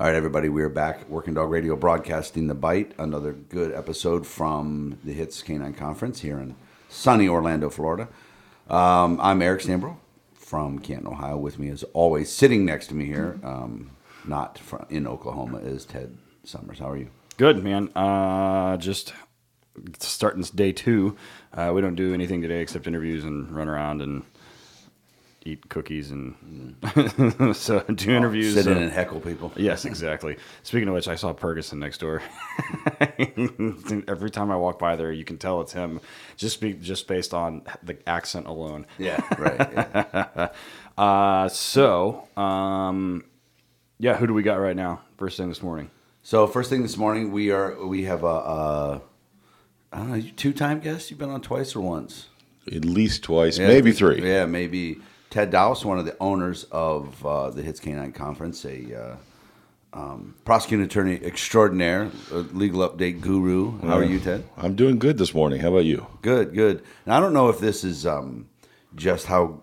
All right, everybody, we are back. Working Dog Radio broadcasting The Bite. Another good episode from the Hits Canine Conference here in sunny Orlando, Florida. Um, I'm Eric Stambro from Canton, Ohio. With me, as always, sitting next to me here, um, not from, in Oklahoma, is Ted Summers. How are you? Good, man. Uh, just starting day two. Uh, we don't do anything today except interviews and run around and eat cookies and so do interviews. Sit in and heckle people. Yes, exactly. Speaking of which, I saw Purgason next door. Every time I walk by there, you can tell it's him, just be just based on the accent alone. Yeah, right. Yeah. Uh, so, um, yeah, who do we got right now? First thing this morning. So first thing this morning, we are we have a, a I don't know, you two time guest. You've been on twice or once? At least twice, Yeah, maybe three. Yeah, maybe. Ted Dowse, one of the owners of uh, the Hits Canine Conference, a uh, um, prosecuting attorney extraordinaire, a legal update guru. How are you, Ted? I'm doing good this morning. How about you? Good, good. And I don't know if this is um, just how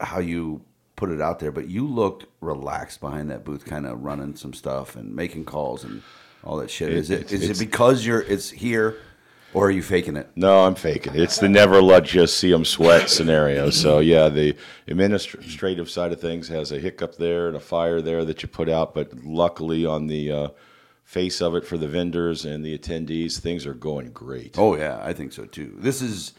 how you put it out there, but you look relaxed behind that booth, kind of running some stuff and making calls and all that shit. Is it It's- it because you're it's here, or are you faking it? No, I'm faking it. It's the never let you see them sweat scenario. So yeah, the administrative side of things has a hiccup there and a fire there that you put out, but luckily on the uh, face of it for the vendors and the attendees, things are going great. Oh yeah, I think so too. This is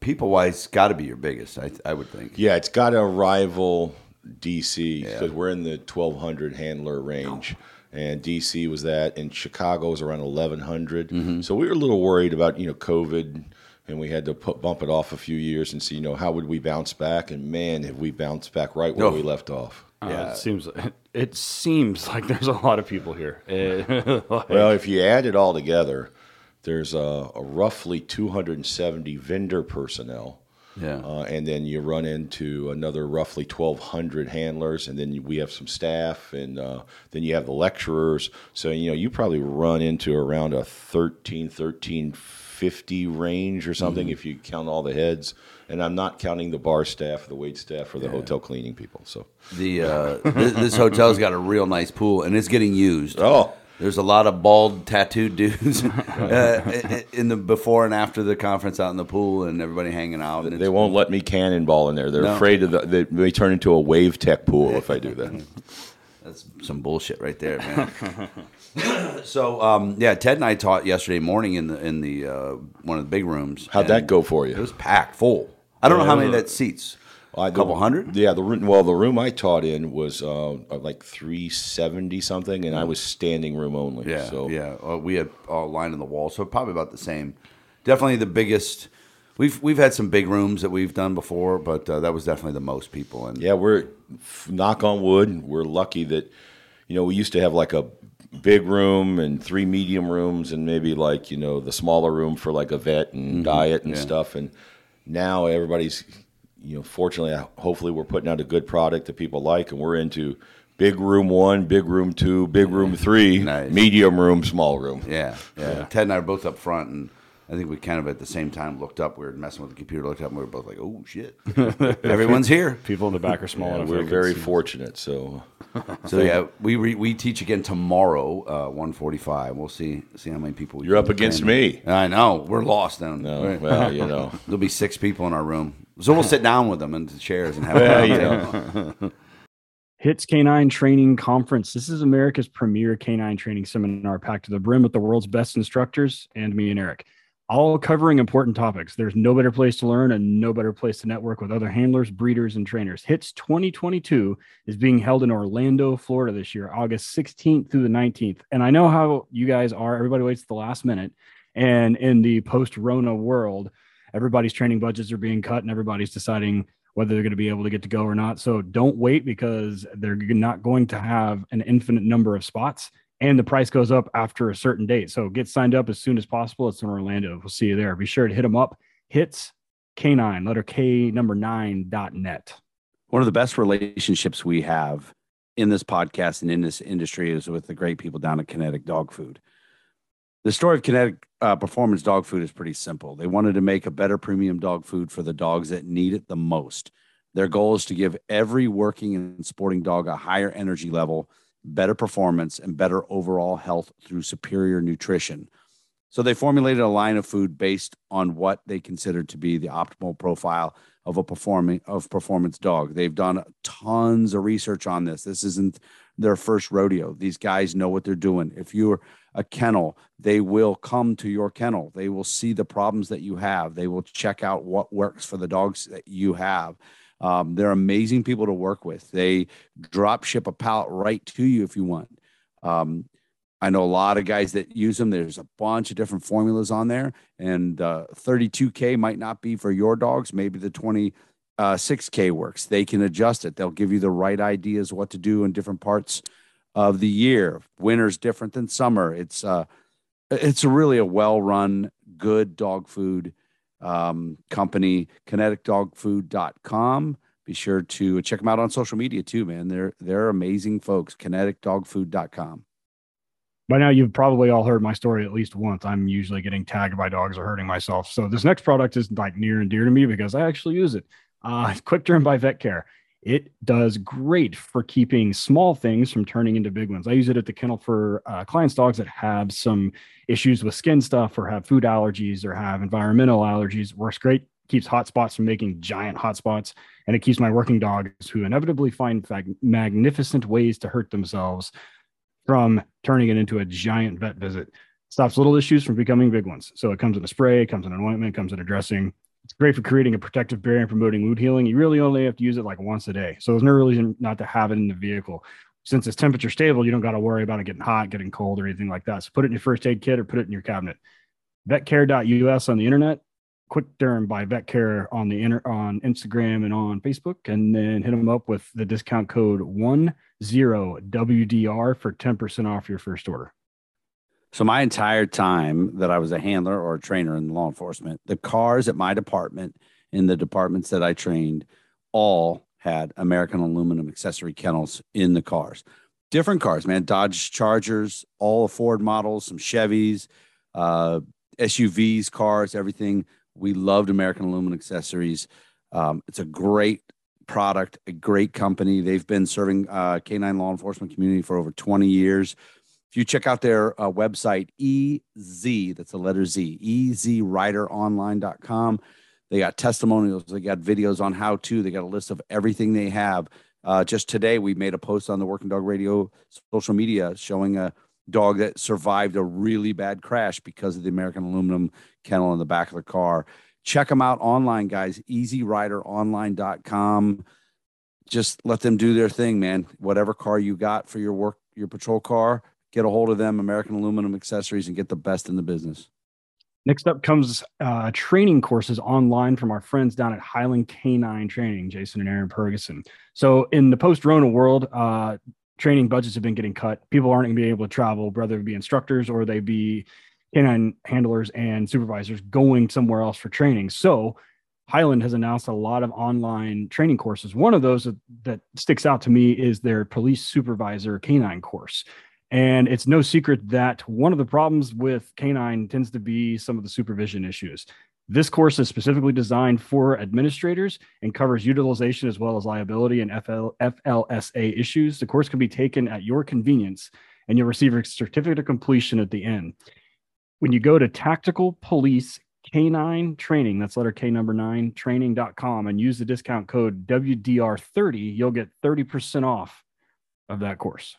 people wise got to be your biggest. I I would think. Yeah, it's got to rival DC Yeah. because we're in the 1200 handler range. And DC was that, and Chicago was around 1100. Mm-hmm. So we were a little worried about you know COVID, and we had to put, bump it off a few years and see you know how would we bounce back. And man, have we bounced back right where Oh. we left off. Uh, Yeah. it seems it seems like there's a lot of people here. Like- Well, if you add it all together, there's a, a roughly 270 vendor personnel. Yeah. Uh, and then you run into another roughly 1,200 handlers, and then we have some staff, and uh, then you have the lecturers. So, you know, you probably run into around a 13, 1350 range or something Mm-hmm. if you count all the heads. And I'm not counting the bar staff, the wait staff, or the hotel cleaning people. So, The uh, this, this hotel's got a real nice pool, and it's getting used. oh, There's a lot of bald, tattooed dudes uh, in the before and after the conference out in the pool, and everybody hanging out. And they won't let me cannonball in there. They're No. afraid of the, they may turn into a wave tech pool if I do that. That's some bullshit right there, man. so um, yeah, Ted and I taught yesterday morning in the in the uh, one of the big rooms. How'd that go for you? It was packed full. I don't know how many was that seats. A couple hundred? Yeah, the room. Well, the room I taught in was uh, like three seventy something, and I was standing room only. Yeah, so yeah. Uh, we had a line in the wall, so probably about the same. Definitely the biggest. We've we've had some big rooms that we've done before, but uh, that was definitely the most people. And yeah, we're knock on wood. We're lucky that you know we used to have like a big room and three medium rooms, and maybe like you know the smaller room for like a vet and diet and Mm-hmm. yeah. stuff. And now everybody's you know fortunately, hopefully, we're putting out a good product that people like, and we're into. Big room one, big room two, big room three, Nice. medium room, small room. yeah, yeah, Ted and I are both up front, and I think we kind of at the same time looked up. We were messing with the computer, looked up, and we were both like, "Oh shit, everyone's here." people in the back are small Yeah, enough. we're they very fortunate. So So yeah, we re, we teach again tomorrow, uh, one forty five. We'll see see how many people. We You're up against me. I know we're lost then. No, We're- well, you know. There'll be six people in our room, so we'll sit down with them in the chairs and have. Well, a you roundtable. Hits Canine Training Conference. This is America's premier canine training seminar packed to the brim with the world's best instructors and me and Eric, all covering important topics. There's no better place to learn and no better place to network with other handlers, breeders, and trainers. Hits 2022 is being held in Orlando, Florida this year, August 16th through the 19th. And I know how you guys are. Everybody waits the last minute. And in the post Rona world, everybody's training budgets are being cut and everybody's deciding whether they're going to be able to get to go or not. So don't wait because they're not going to have an infinite number of spots and the price goes up after a certain date. So get signed up as soon as possible. It's in Orlando. We'll see you there. Be sure to hit them up. Hits K9, letter K number nine dot net. one of the best relationships we have in this podcast and in this industry is with the great people down at Kinetic Dog Food. The story of Kinetic uh, Performance Dog Food is pretty simple. They wanted to make a better premium dog food for the dogs that need it the most. Their goal is to give every working and sporting dog a higher energy level better performance, and better overall health through superior nutrition. So they formulated a line of food based on what they considered to be the optimal profile of a performing of performance dog. They've done tons of research on this. This isn't their first rodeo. These guys know what they're doing. If you're a kennel, they will come to your kennel. They will see the problems that you have. They will check out what works for the dogs that you have. Um, they're amazing people to work with. They drop ship a pallet right to you if you want. Um, I know a lot of guys that use them. There's a bunch of different formulas on there, and uh, 32K might not be for your dogs. Maybe the 26K uh, works. They can adjust it. They'll give you the right ideas what to do in different parts of the year. Winter's different than summer. It's uh, it's really a well-run, good dog food um, company. KineticDogFood.com. Be sure to check them out on social media too, man. They're they're amazing folks. KineticDogFood.com. By now, you've probably all heard my story at least once. I'm usually getting tagged by dogs or hurting myself. So this next product is like near and dear to me because I actually use it. Uh, Quick Derm by Vet Care. It does great for keeping small things from turning into big ones. I use it at the kennel for uh, clients' dogs that have some issues with skin stuff or have food allergies or have environmental allergies. Works great, keeps hot spots from making giant hot spots, and it keeps my working dogs who inevitably find magnificent ways to hurt themselves from turning it into a giant vet visit. Stops little issues from becoming big ones. So it comes in a spray, it comes in an ointment, comes in a dressing. It's great for creating a protective barrier and promoting wound healing. You really only have to use it like once a day. So there's no reason not to have it in the vehicle. Since it's temperature stable, you don't got to worry about it getting hot, getting cold, or anything like that. So put it in your first aid kit or put it in your cabinet. Vetcare.us on the internet, Quick Derm by Vetcare on the inter- on Instagram and on Facebook, and then hit them up with the discount code one zero WDR for 10% off your first order. So my entire time that I was a handler or a trainer in law enforcement, the cars at my department in the departments that I trained all had American aluminum accessory kennels in the cars. Different cars, man. Dodge Chargers, all Ford models, some Chevys, uh, SUVs, cars, everything. We loved American aluminum accessories. Um, it's a great product, a great company. They've been serving uh, canine law enforcement community for over 20 years. If you check out their uh, website, EZ, that's the letter Z, ezrideronline.com, they got testimonials, they got videos on how to, they got a list of everything they have. Uh, just today, we made a post on the Working Dog Radio social media showing a dog that survived a really bad crash because of the American aluminum kennel in the back of the car. Check them out online, guys. EZRiderOnline.com. Just let them do their thing, man. Whatever car you got for your work, your patrol car, get a hold of them, American Aluminum Accessories, and get the best in the business. Next up comes uh, training courses online from our friends down at Highland Canine Training, Jason and Aaron Purgason. So, in the post Rona world, uh, training budgets have been getting cut. People aren't going to be able to travel, whether it be instructors or they be canine handlers and supervisors going somewhere else for training. So Highland has announced a lot of online training courses. One of those that, that sticks out to me is their police supervisor canine course. And it's no secret that one of the problems with canine tends to be some of the supervision issues. This course is specifically designed for administrators and covers utilization as well as liability and FL, FLSA issues. The course can be taken at your convenience and you'll receive a certificate of completion at the end when you go to tactical police canine training, that's letter K number nine training.com and use the discount code WDR30, you'll get 30% off of that course.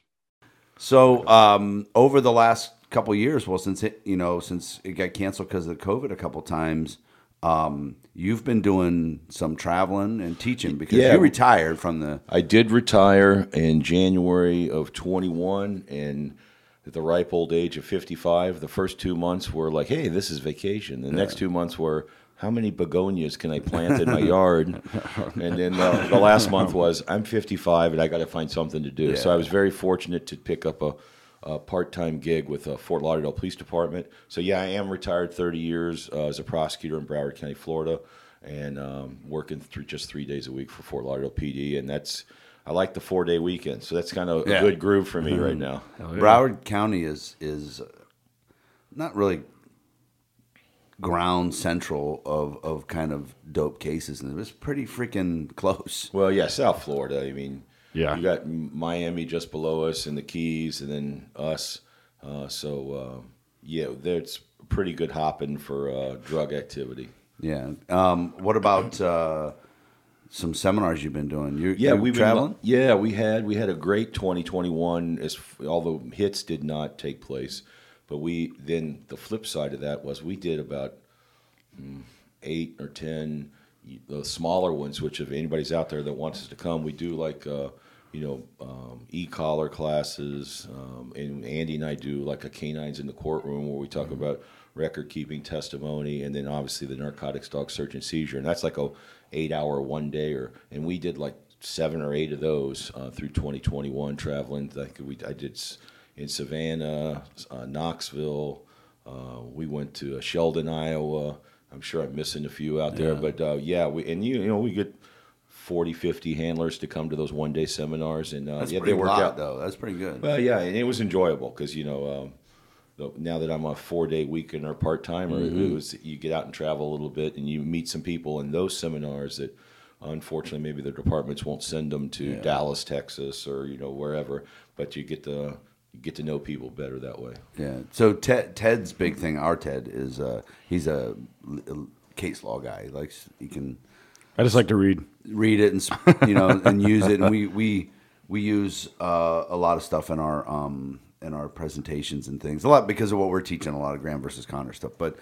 So, um, over the last couple years, well, since it, you know, since it got canceled because of the COVID a couple times, um, you've been doing some traveling and teaching because yeah. you retired from the. I did retire in January of 21 and at the ripe old age of 55, the first two months were like, hey, this is vacation. The yeah. next two months were, how many begonias can I plant in my yard? And then the, the, last month was, I'm 55 and I got to find something to do. Yeah. So I was very fortunate to pick up a, a part time gig with the Fort Lauderdale Police Department. So, yeah, I am retired 30 years uh, as a prosecutor in Broward County, Florida, and um, working through just three days a week for Fort Lauderdale PD. And that's I like the four day weekend, so that's kind of yeah. a good groove for me right now. yeah. Broward County is is not really ground central of, of kind of dope cases, and it was pretty freaking close. Well, yeah, South Florida. I mean, Yeah. you got Miami just below us, and the Keys, and then us. Uh, so uh, yeah, that's pretty good hopping for uh, drug activity. Yeah. Um, what about uh, some seminars you've been doing? You, Yeah, you we've traveling. Been, yeah, we had we had a great 2021. As although hits did not take place, but we then the flip side of that was we did about mm, eight or ten the smaller ones. Which if anybody's out there that wants us to come, we do like uh, you know um, e-collar classes, um, and Andy and I do like a canines in the courtroom where we talk about record keeping testimony, and then obviously the narcotics dog search and seizure, and that's like a eight hour one day or and we did like seven or eight of those uh, through 2021 traveling like we i did in savannah uh, knoxville uh, we went to uh, sheldon iowa i'm sure i'm missing a few out there Yeah. but uh, yeah we and you, you know we get 40 50 handlers to come to those one day seminars and uh, yeah they work out though. That's pretty good. well, yeah, and it was enjoyable because you know um, now that I'm a four day weekend or part timer, Mm-hmm. it was you get out and travel a little bit and you meet some people in those seminars that unfortunately maybe the departments won't send them to Yeah. Dallas, Texas, or you know wherever, but you get to you get to know people better that way. Yeah. So Ted, Ted's big thing, our Ted, is uh, he's a, l- case law guy. He likes he can I just like to read. read it and you know and use it. And we we we use uh, a lot of stuff in our um, in our presentations and things. A lot because of what we're teaching. A lot of Graham versus Connor stuff. But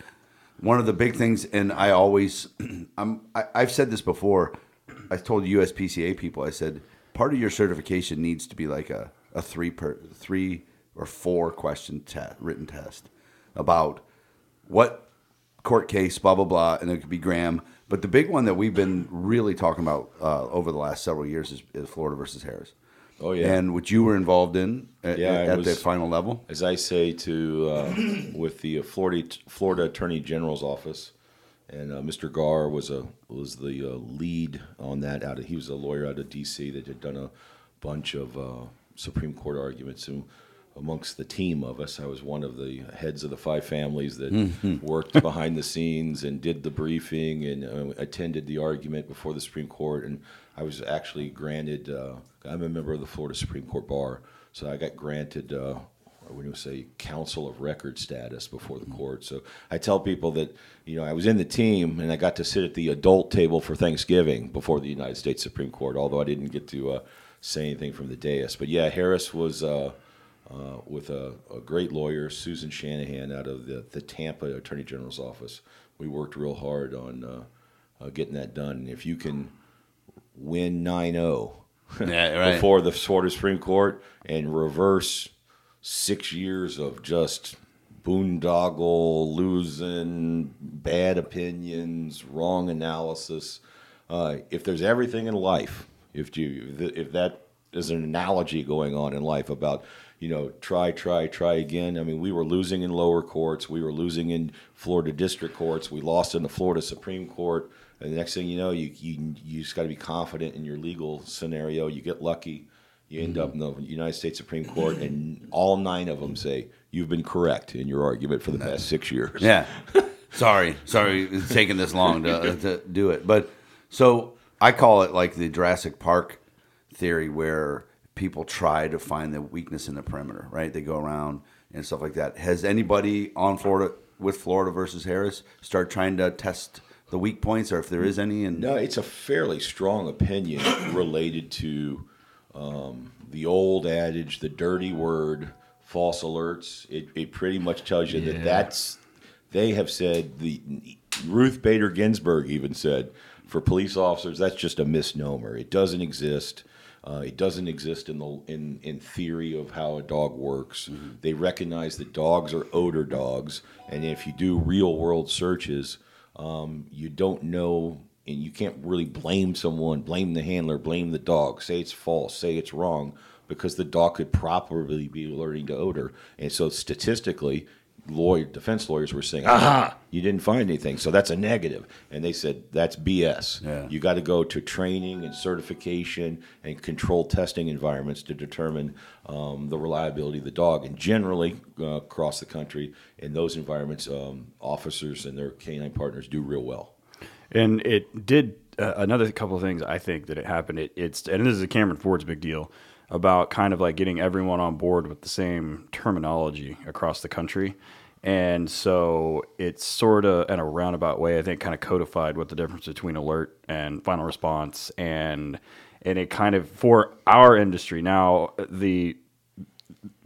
one of the big things, and I always I'm I, I've said this before. I told USPCA people. I said part of your certification needs to be like a a three per three or four question te- written test about what court case, blah blah blah, and it could be Graham. But the big one that we've been really talking about uh, over the last several years is, is Florida versus Harris. Oh, yeah. and which you were involved in at, Yeah, at the final level. As I say to uh, with the Florida Florida Attorney General's office, and uh, Mr. Garr was a was the uh, lead on that. Out of he was a lawyer out of D.C. that had done a bunch of uh, Supreme Court arguments, and amongst the team of us, I was one of the heads of the five families that worked behind the scenes and did the briefing and uh, attended the argument before the Supreme Court. And I was actually granted. Uh, I'm a member of the Florida Supreme Court bar, so I got granted. Uh, do you say, counsel of record status before the court. So I tell people that, you know, I was in the team and I got to sit at the adult table for Thanksgiving before the United States Supreme Court, although I didn't get to uh, say anything from the dais. But yeah, Harris was uh, uh, with a, a great lawyer, Susan Shanahan, out of the, the Tampa Attorney General's office. We worked real hard on uh, uh, getting that done. And if you can win 9 0 Yeah, right. before the Florida Supreme Court and reverse six years of just boondoggle, losing, bad opinions, wrong analysis. Uh, if there's everything in life, if you if that is an analogy going on in life about you know try try try again. I mean, we were losing in lower courts, we were losing in Florida district courts, we lost in the Florida Supreme Court. And the next thing you know, you you, you just got to be confident in your legal scenario. You get lucky, you end up in the United States Supreme Court, and all nine of them say you've been correct in your argument for the past six years. Yeah. sorry, sorry, it's taking this long to, to do it. But so I call it like the Jurassic Park theory, where people try to find the weakness in the perimeter. Right? They go around and stuff like that. Has anybody on Florida with Florida versus Harris start trying to test the weak points, or if there is any? And No, it's a fairly strong opinion related to um, the old adage, the dirty word, false alerts. It, it pretty much tells you that that's, they have said, the Ruth Bader Ginsburg even said, for police officers, that's just a misnomer. It doesn't exist. Uh, it doesn't exist in the in, in theory of how a dog works. They recognize that dogs are odor dogs, and if you do real world searches, um, you don't know and you can't really blame someone, blame the handler, blame the dog, say it's false, say it's wrong, because the dog could probably be alerting to odor. And so statistically, lawyer defense lawyers were saying, aha, you didn't find anything. So that's a negative. And they said that's BS. Yeah. You got to go to training and certification and controlled testing environments to determine um, the reliability of the dog. And generally, uh, across the country, in those environments, um, officers and their canine partners do real well. And it did uh, another couple of things I think that it happened. It, it's and this is a Cameron Ford's big deal about kind of like getting everyone on board with the same terminology across the country. And so it's sort of in a roundabout way, I think, kind of codified what the difference between alert and final response, and and it kind of for our industry now the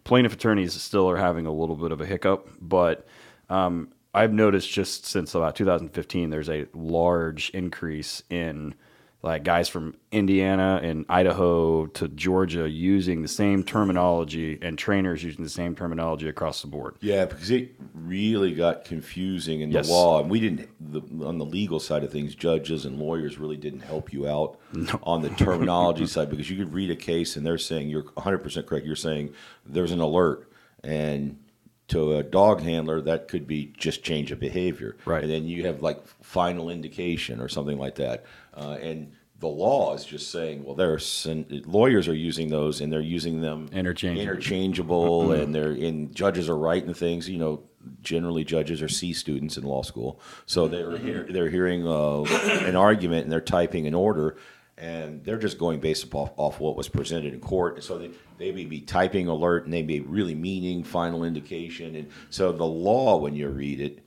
plaintiff attorneys still are having a little bit of a hiccup, but um, I've noticed just since about 2015, there's a large increase in like guys from Indiana and Idaho to Georgia using the same terminology and trainers using the same terminology across the board. Yeah, because it really got confusing in Yes. the law, and we didn't. The, on the legal side of things, judges and lawyers really didn't help you out on the terminology side because you could read a case and they're saying you're 100 percent correct. You're saying there's an alert, and to a dog handler that could be just change of behavior, Right. And then you have like final indication or something like that, uh, and the law is just saying, well, there's lawyers are using those and they're using them Interchangeable. interchangeable and they're in judges are writing things you know generally judges are c students in law school. So they're hear, they're hearing uh, an argument and they're typing an order and they're just going based off, off what was presented in court. And so they, they may be typing alert and they may really meaning final indication. And so the law when you read it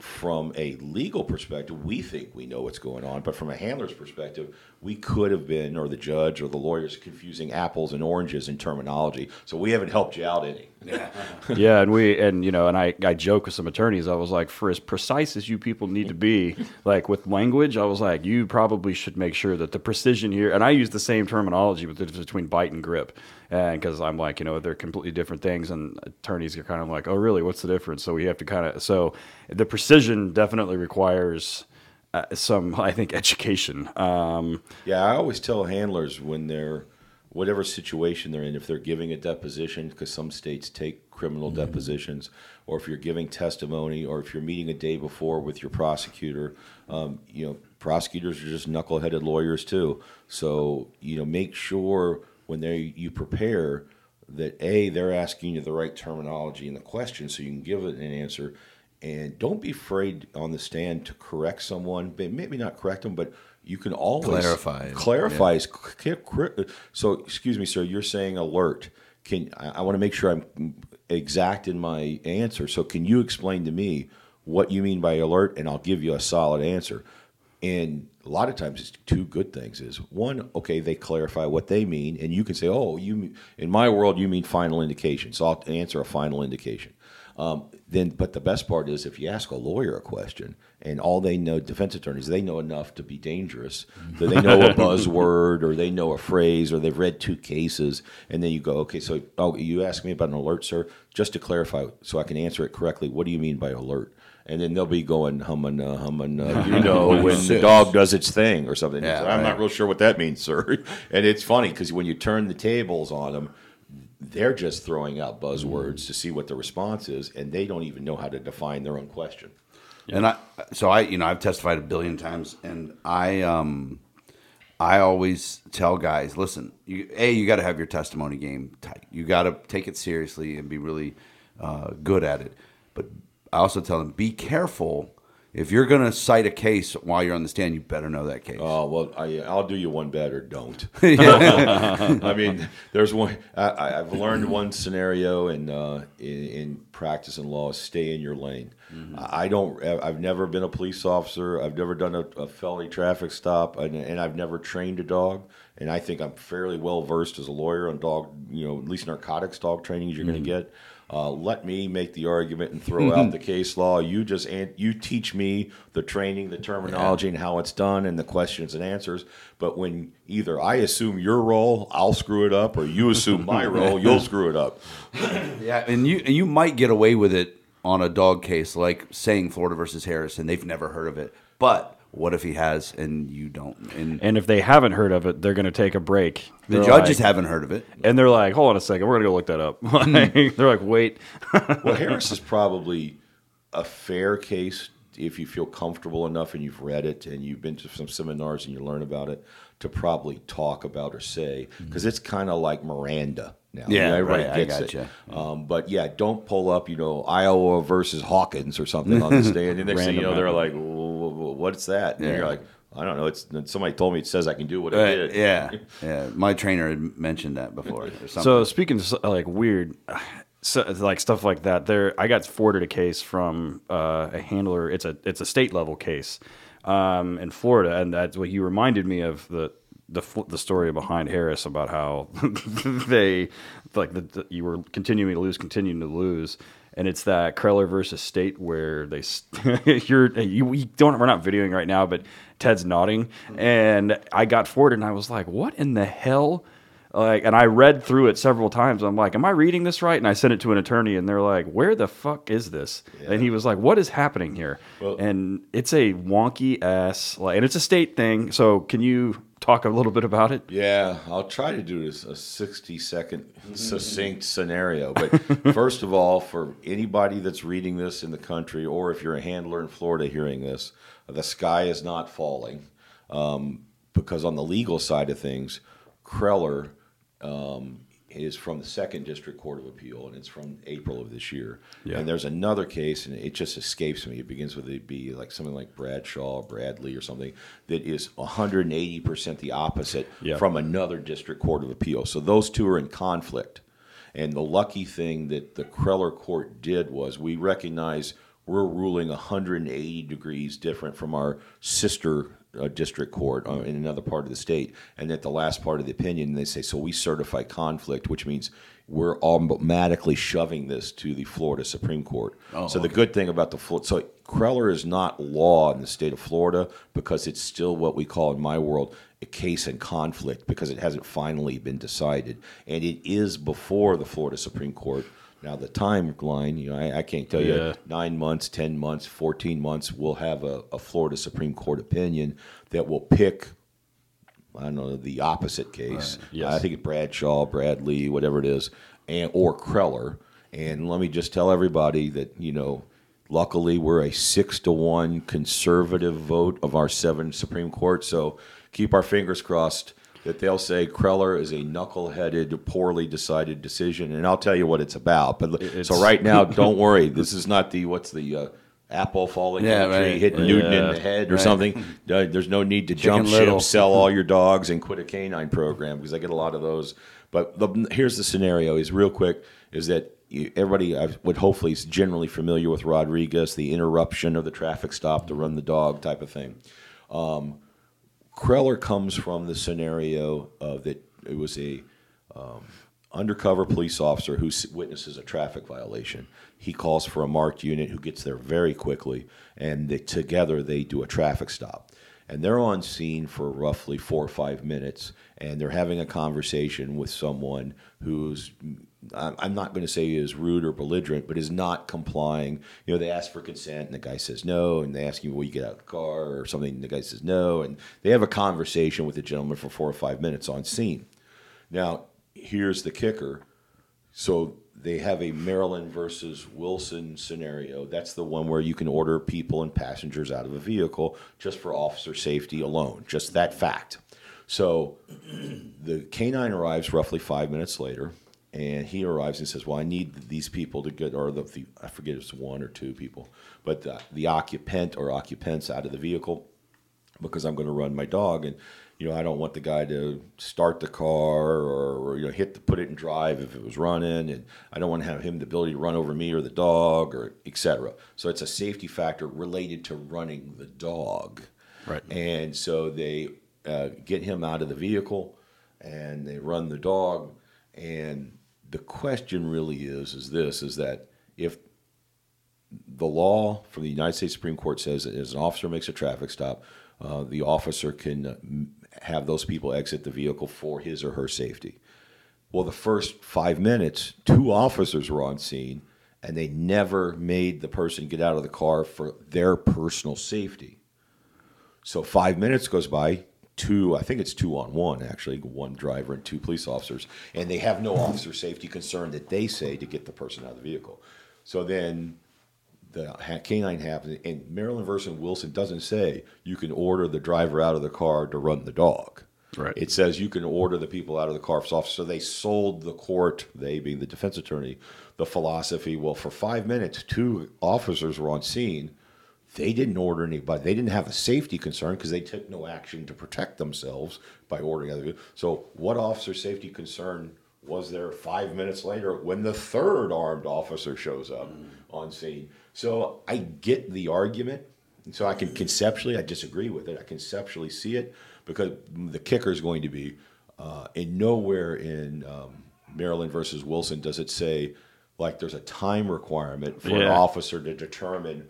from a legal perspective, we think we know what's going on, but from a handler's perspective, we could have been, or the judge or the lawyers, confusing apples and oranges in terminology. So we haven't helped you out any. yeah, and we and you know, and I I joke with some attorneys. I was like, for as precise as you people need to be, like with language, I was like, you probably should make sure that the precision here. And I use the same terminology with the difference between bite and grip, and because I'm like, you know, they're completely different things, and attorneys are kind of like, oh, really? What's the difference? So we have to kind of so the precision definitely requires. Uh, some, I think, education. Um, Yeah, I always tell handlers when they're whatever situation they're in, if they're giving a deposition, because some states take criminal depositions, or if you're giving testimony, or if you're meeting a day before with your prosecutor, um, you know, prosecutors are just knuckleheaded lawyers too. So you know, make sure when they you prepare that a they're asking you the right terminology in the question, so you can give it an answer. And don't be afraid on the stand to correct someone, but maybe not correct them, but you can always Clarify. Clarify. c- So, excuse me, sir. You're saying alert. Can I, I want to make sure I'm exact in my answer? So, can you explain to me what you mean by alert, and I'll give you a solid answer. And a lot of times, it's two good things. Is one, okay, they clarify what they mean, and you can say, "Oh, you in my world, you mean final indication." So, I'll answer a final indication. Um, then, but the best part is if you ask a lawyer a question and all they know, defense attorneys, they know enough to be dangerous. That they know a buzzword or they know a phrase or they've read two cases, and then you go, okay, so oh, you asked me about an alert, sir. Just to clarify, so I can answer it correctly. What do you mean by alert? And then they'll be going humming, uh, humming. Uh, you know, when the dog does its thing or something. Yeah, I'm right. not real sure what that means, sir. And it's funny because when you turn the tables on them, they're just throwing out buzzwords to see what the response is, and they don't even know how to define their own question. And I, so I, you know, I've testified a billion times, and I, um, I always tell guys, listen, you, a, you got to have your testimony game tight. You got to take it seriously and be really uh, good at it. But I also tell them, be careful. If you're going to cite a case while you're on the stand, you better know that case. Oh well, I, I'll do you one better. Don't. I mean, there's one. I- I've learned one scenario in, uh, in in practice and law: stay in your lane. I I don't. I've never been a police officer. I've never done a, a felony traffic stop, and, and I've never trained a dog. And I think I'm fairly well versed as a lawyer on dog, you know, at least narcotics dog training you're going to get. Uh, let me make the argument and throw out the case law. You just you teach me the training, the terminology, and how it's done, and the questions and answers. But when either I assume your role, I'll screw it up, or you assume my role, you'll screw it up. Yeah, and you and you might get away with it on a dog case, like saying Florida versus Harrison. they've never heard of it. But what if he has and you don't? And and if they haven't heard of it, they're going to take a break. the They're judges like- haven't heard of it. and they're like, "Hold on a second, we're going to go look that up." Like, they're like, "Wait." Well, Harris is probably a fair case if you feel comfortable enough and you've read it and you've been to some seminars and you learn about it to probably talk about or say because it's kind of like Miranda now. Yeah, everybody right, I gotcha. it. Um, but yeah, don't pull up, you know, Iowa versus Hawkins or something on the stand. And next thing you know, they're like, "Wh- wh- "What's that?" And Yeah. you're like. I don't know. It's somebody told me it says I can do what I did. yeah, yeah. My trainer had mentioned that before. or. So speaking of like weird, so, like stuff like that, there I got forwarded a case from uh, a handler. It's a it's a state level case um, in Florida, and that's what you reminded me of the the the story behind Harris about how they like the, the, you were continuing to lose, continuing to lose. And it's that Kreller versus State where they you're you we don't we're not videoing right now, but Ted's nodding, and I got forwarded and I was like, what in the hell? like and i read through it several times. I'm like am i reading this right? And i sent it to an attorney and they're like where the fuck is this? And he was like what is happening here? Well- and it's a wonky ass like and it's a state thing. So can you talk a little bit about it Yeah, I'll try to do this a 60 second succinct scenario. But first of all, for anybody that's reading this in the country, or if you're a handler in Florida hearing this, the sky is not falling. Um, because on the legal side of things, Kreller um, is from the Second District Court of Appeal, and it's from April of this year. Yeah. And there's another case, and it just escapes me. It begins with it be like something like Bradshaw, Bradley, or something that is 180 percent the opposite Yeah. from another District Court of Appeal. So those two are in conflict. And the lucky thing that the Kreller Court did was we recognize we're ruling 180 degrees different from our sister uh, district court uh, in another part of the state. And at the last part of the opinion, they say, so we certify conflict, which means we're automatically shoving this to the Florida Supreme Court. so the good thing about the Florida, so Kreller is not law in the state of Florida because it's still what we call in my world a case in conflict because it hasn't finally been decided, and it is before the Florida Supreme Court. Now the timeline, you know, I, I can't tell Yeah. you nine months, ten months, fourteen months. We'll have a, a Florida Supreme Court opinion that will pick I don't know the opposite case. Yes. I think it's Bradshaw, Bradley, whatever it is, and or Kreller. And let me just tell everybody that you know, luckily we're a six to one conservative vote of our seven Supreme Court. So keep our fingers crossed that they'll say Kreller is a knuckleheaded, poorly decided decision. And I'll tell you what it's about. But It's- so right now, don't worry. This is not the what's the uh, apple falling Yeah, the tree, right. hitting Newton in the head or Right. something. Uh, there's no need to jump ship, sell all your dogs, and quit a canine program because I get a lot of those. But the, here's the scenario: is real quick is that you, everybody I would hopefully is generally familiar with Rodriguez, the interruption of the traffic stop to run the dog type of thing. Um, Kreller comes from the scenario of that it was a um, undercover police officer who witnesses a traffic violation. He calls for a marked unit who gets there very quickly, and they, together they do a traffic stop. And they're on scene for roughly four or five minutes, and they're having a conversation with someone who's I'm not going to say is rude or belligerent, but is not complying. You know, they ask for consent, and the guy says no, and they ask him, "Will you get out of the car?" or something. And the guy says no, and they have a conversation with the gentleman for four or five minutes on scene. Now, here's the kicker. So they have a Maryland versus Wilson scenario. That's the one where you can order people and passengers out of a vehicle just for officer safety alone, just that fact. So the canine arrives roughly five minutes later, and he arrives and says, "Well, I need these people to get, or the, the I forget if it's one or two people, but the, the occupant or occupants out of the vehicle because I'm going to run my dog, and you know I don't want the guy to start the car or, or you know hit the, put it in drive if it was running, and I don't want to have him the ability to run over me or the dog or etc. So it's a safety factor related to running the dog, Right. And so they uh, get him out of the vehicle, and they run the dog, and the question really is is this is that if the law from the United States Supreme Court says that as an officer makes a traffic stop, uh, the officer can uh, have those people exit the vehicle for his or her safety. Well, the first five minutes, two officers were on scene, and they never made the person get out of the car for their personal safety. So five minutes goes by. Two, I think it's two on one actually, one driver and two police officers, and they have no mm-hmm. officer safety concern that they say to get the person out of the vehicle. So then the canine happens, and Maryland versus Wilson doesn't say you can order the driver out of the car to run the dog. Right. It says you can order the people out of the car for. So they sold the court, they being the defense attorney, the philosophy. Well, for five minutes, two officers were on scene. They didn't order anybody. They didn't have a safety concern because they took no action to protect themselves by ordering other people. So, what officer safety concern was there five minutes later when the third armed officer shows up on scene? So, I get the argument. So, I can conceptually, I disagree with it. I conceptually see it because the kicker is going to be uh, in nowhere in um, Maryland versus Wilson does it say like there's a time requirement for an officer to determine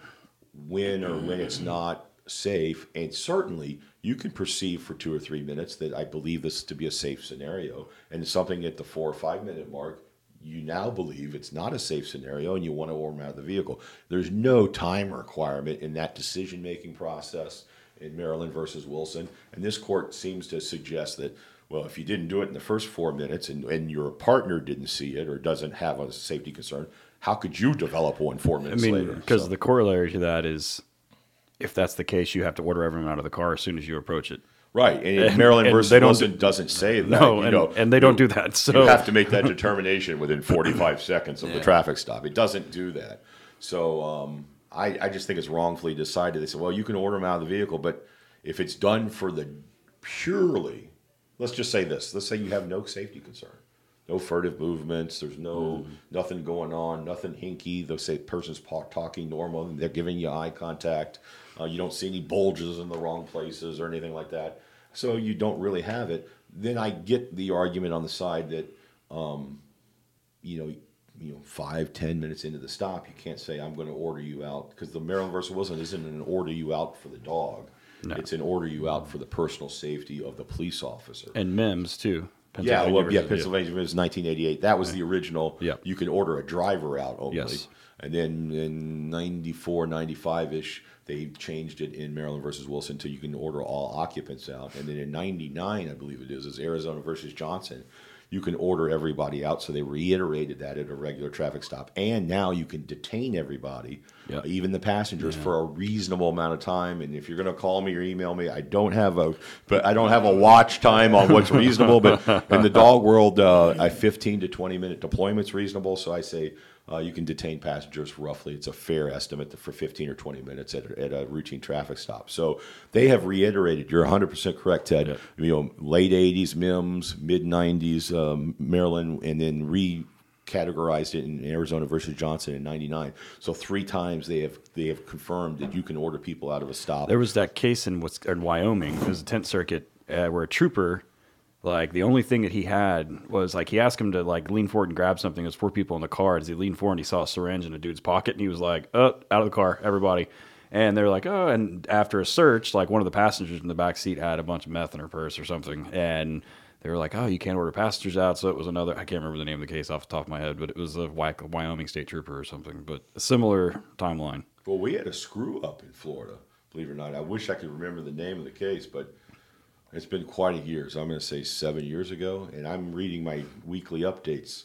when or when it's mm. not safe. And certainly you can perceive for two or three minutes that I believe this to be a safe scenario. And something at the four or five minute mark, you now believe it's not a safe scenario and you want to order them out of the vehicle. There's no time requirement in that decision making process in Maryland versus Wilson. And this court seems to suggest that, well, if you didn't do it in the first four minutes and, and your partner didn't see it or doesn't have a safety concern, how could you develop one four I minutes mean, later? because So- the corollary to that is, if that's the case, you have to order everyone out of the car as soon as you approach it. Right, and, And- Maryland and versus they don't Wilson doesn't say that. No, you and, know, and they don't do that. So you have to make that determination within 45 seconds of the traffic stop. It doesn't do that. So um, I, I just think it's wrongfully decided. They said, well, you can order them out of the vehicle, but if it's done for the purely, let's just say this. Let's say you have no safety concern, no furtive movements. There's no nothing going on, nothing hinky. They'll say person's talking normal, and they're giving you eye contact. Uh, you don't see any bulges in the wrong places or anything like that. So you don't really have it. Then I get the argument on the side that um, you know, you know, five, ten minutes into the stop, you can't say I'm going to order you out because the Maryland versus Wilson isn't an order you out for the dog. It's an order you out for the personal safety of the police officer. and Mimms too. yeah, Pennsylvania well, yeah, Pennsylvania was 1988. That was the original. Yeah. You can order a driver out only. Yes. And then in 94, 95 ish, they changed it in Maryland versus Wilson to you can order all occupants out. And then in 99, I believe it is, is Arizona versus Johnson. You can order everybody out. So they reiterated that at a regular traffic stop. And now you can detain everybody, Yeah. even the passengers, for a reasonable amount of time. And if you're going to call me or email me, I don't have a, but I don't have a watch time on what's reasonable. But in the dog world, uh, a 15 to 20 minute deployment's reasonable. So I say uh, you can detain passengers roughly. It's a fair estimate for 15 or 20 minutes at a, at a routine traffic stop. So they have reiterated. You're 100% correct, Ted. You know, late 80s Mimms, mid 90s um, Maryland, and then re categorized it in Arizona versus Johnson in '99. So three times they have they have confirmed that you can order people out of a stop. There was that case in, in Wyoming. It was a tenth circuit uh, where a trooper, like the only thing that he had was like he asked him to like lean forward and grab something. There's four people in the car. As he leaned forward, and he saw a syringe in a dude's pocket, and he was like, "Oh, out of the car, everybody!" And they're like, "Oh!" And after a search, like one of the passengers in the back seat had a bunch of meth in her purse or something, and they were like, "Oh, you can't order passengers out." So it was another. I can't remember the name of the case off the top of my head, but it was a Wy- Wyoming state trooper or something. But a similar timeline. Well, we had a screw up in Florida, believe it or not. I wish I could remember the name of the case, but it's been quite a year. So I'm going to say seven years ago, and I'm reading my weekly updates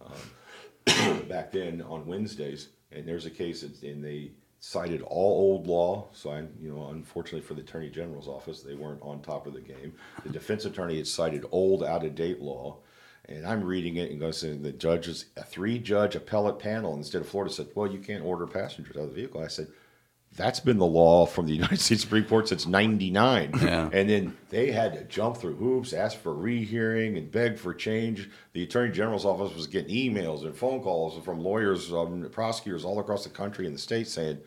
um, back then on Wednesdays, and there's a case, and they cited all old law. So I, you know, unfortunately for the Attorney General's office, they weren't on top of the game. The defense attorney had cited old, out of date law. And I'm reading it and going saying the judges, a three judge appellate panel instead of Florida said, well, you can't order passengers out of the vehicle. I said, that's been the law from the United States Supreme Court since '99. Yeah. And then they had to jump through hoops, ask for rehearing, and beg for change. The Attorney General's office was getting emails and phone calls from lawyers, um, prosecutors all across the country and the state saying,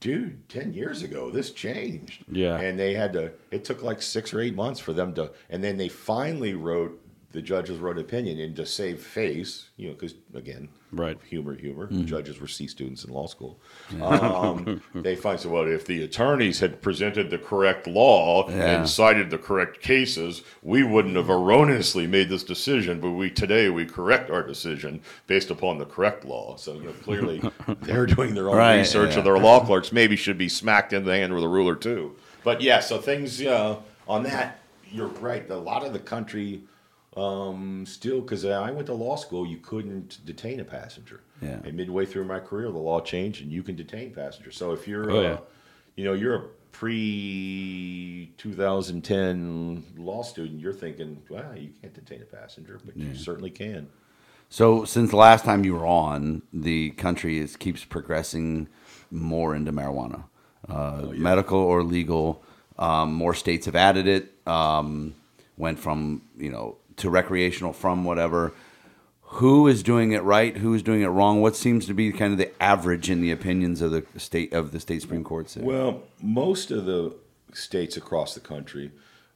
dude, 10 years ago, this changed. Yeah. And they had to, it took like six or eight months for them to, and then they finally wrote, the judges wrote an opinion and to save face, you know, because again, Right. humor, humor. Judges were C students in law school. Um, they find so well if the attorneys had presented the correct law Yeah. and cited the correct cases, we wouldn't have erroneously made this decision. But we today we correct our decision based upon the correct law. So you know clearly they're doing their own Right, research, yeah. and their law clerks maybe should be smacked in the hand with a ruler too. But yeah, so things uh, on that, you're right. A lot of the country um, still, because I went to law school, you couldn't detain a passenger. Yeah. And midway through my career, the law changed, and you can detain passengers. So if you're, Oh, uh, yeah. you know, you're a pre 2010 law student, you're thinking, wow, you can't detain a passenger, but you certainly can. So since the last time you were on, the country is keeps progressing more into marijuana, uh, medical or legal. Um, more states have added it. Um, went from you know to recreational from whatever. Who is doing it right? Who is doing it wrong? What seems to be kind of the average in the opinions of the state of the state supreme courts? there? Well, most of the states across the country,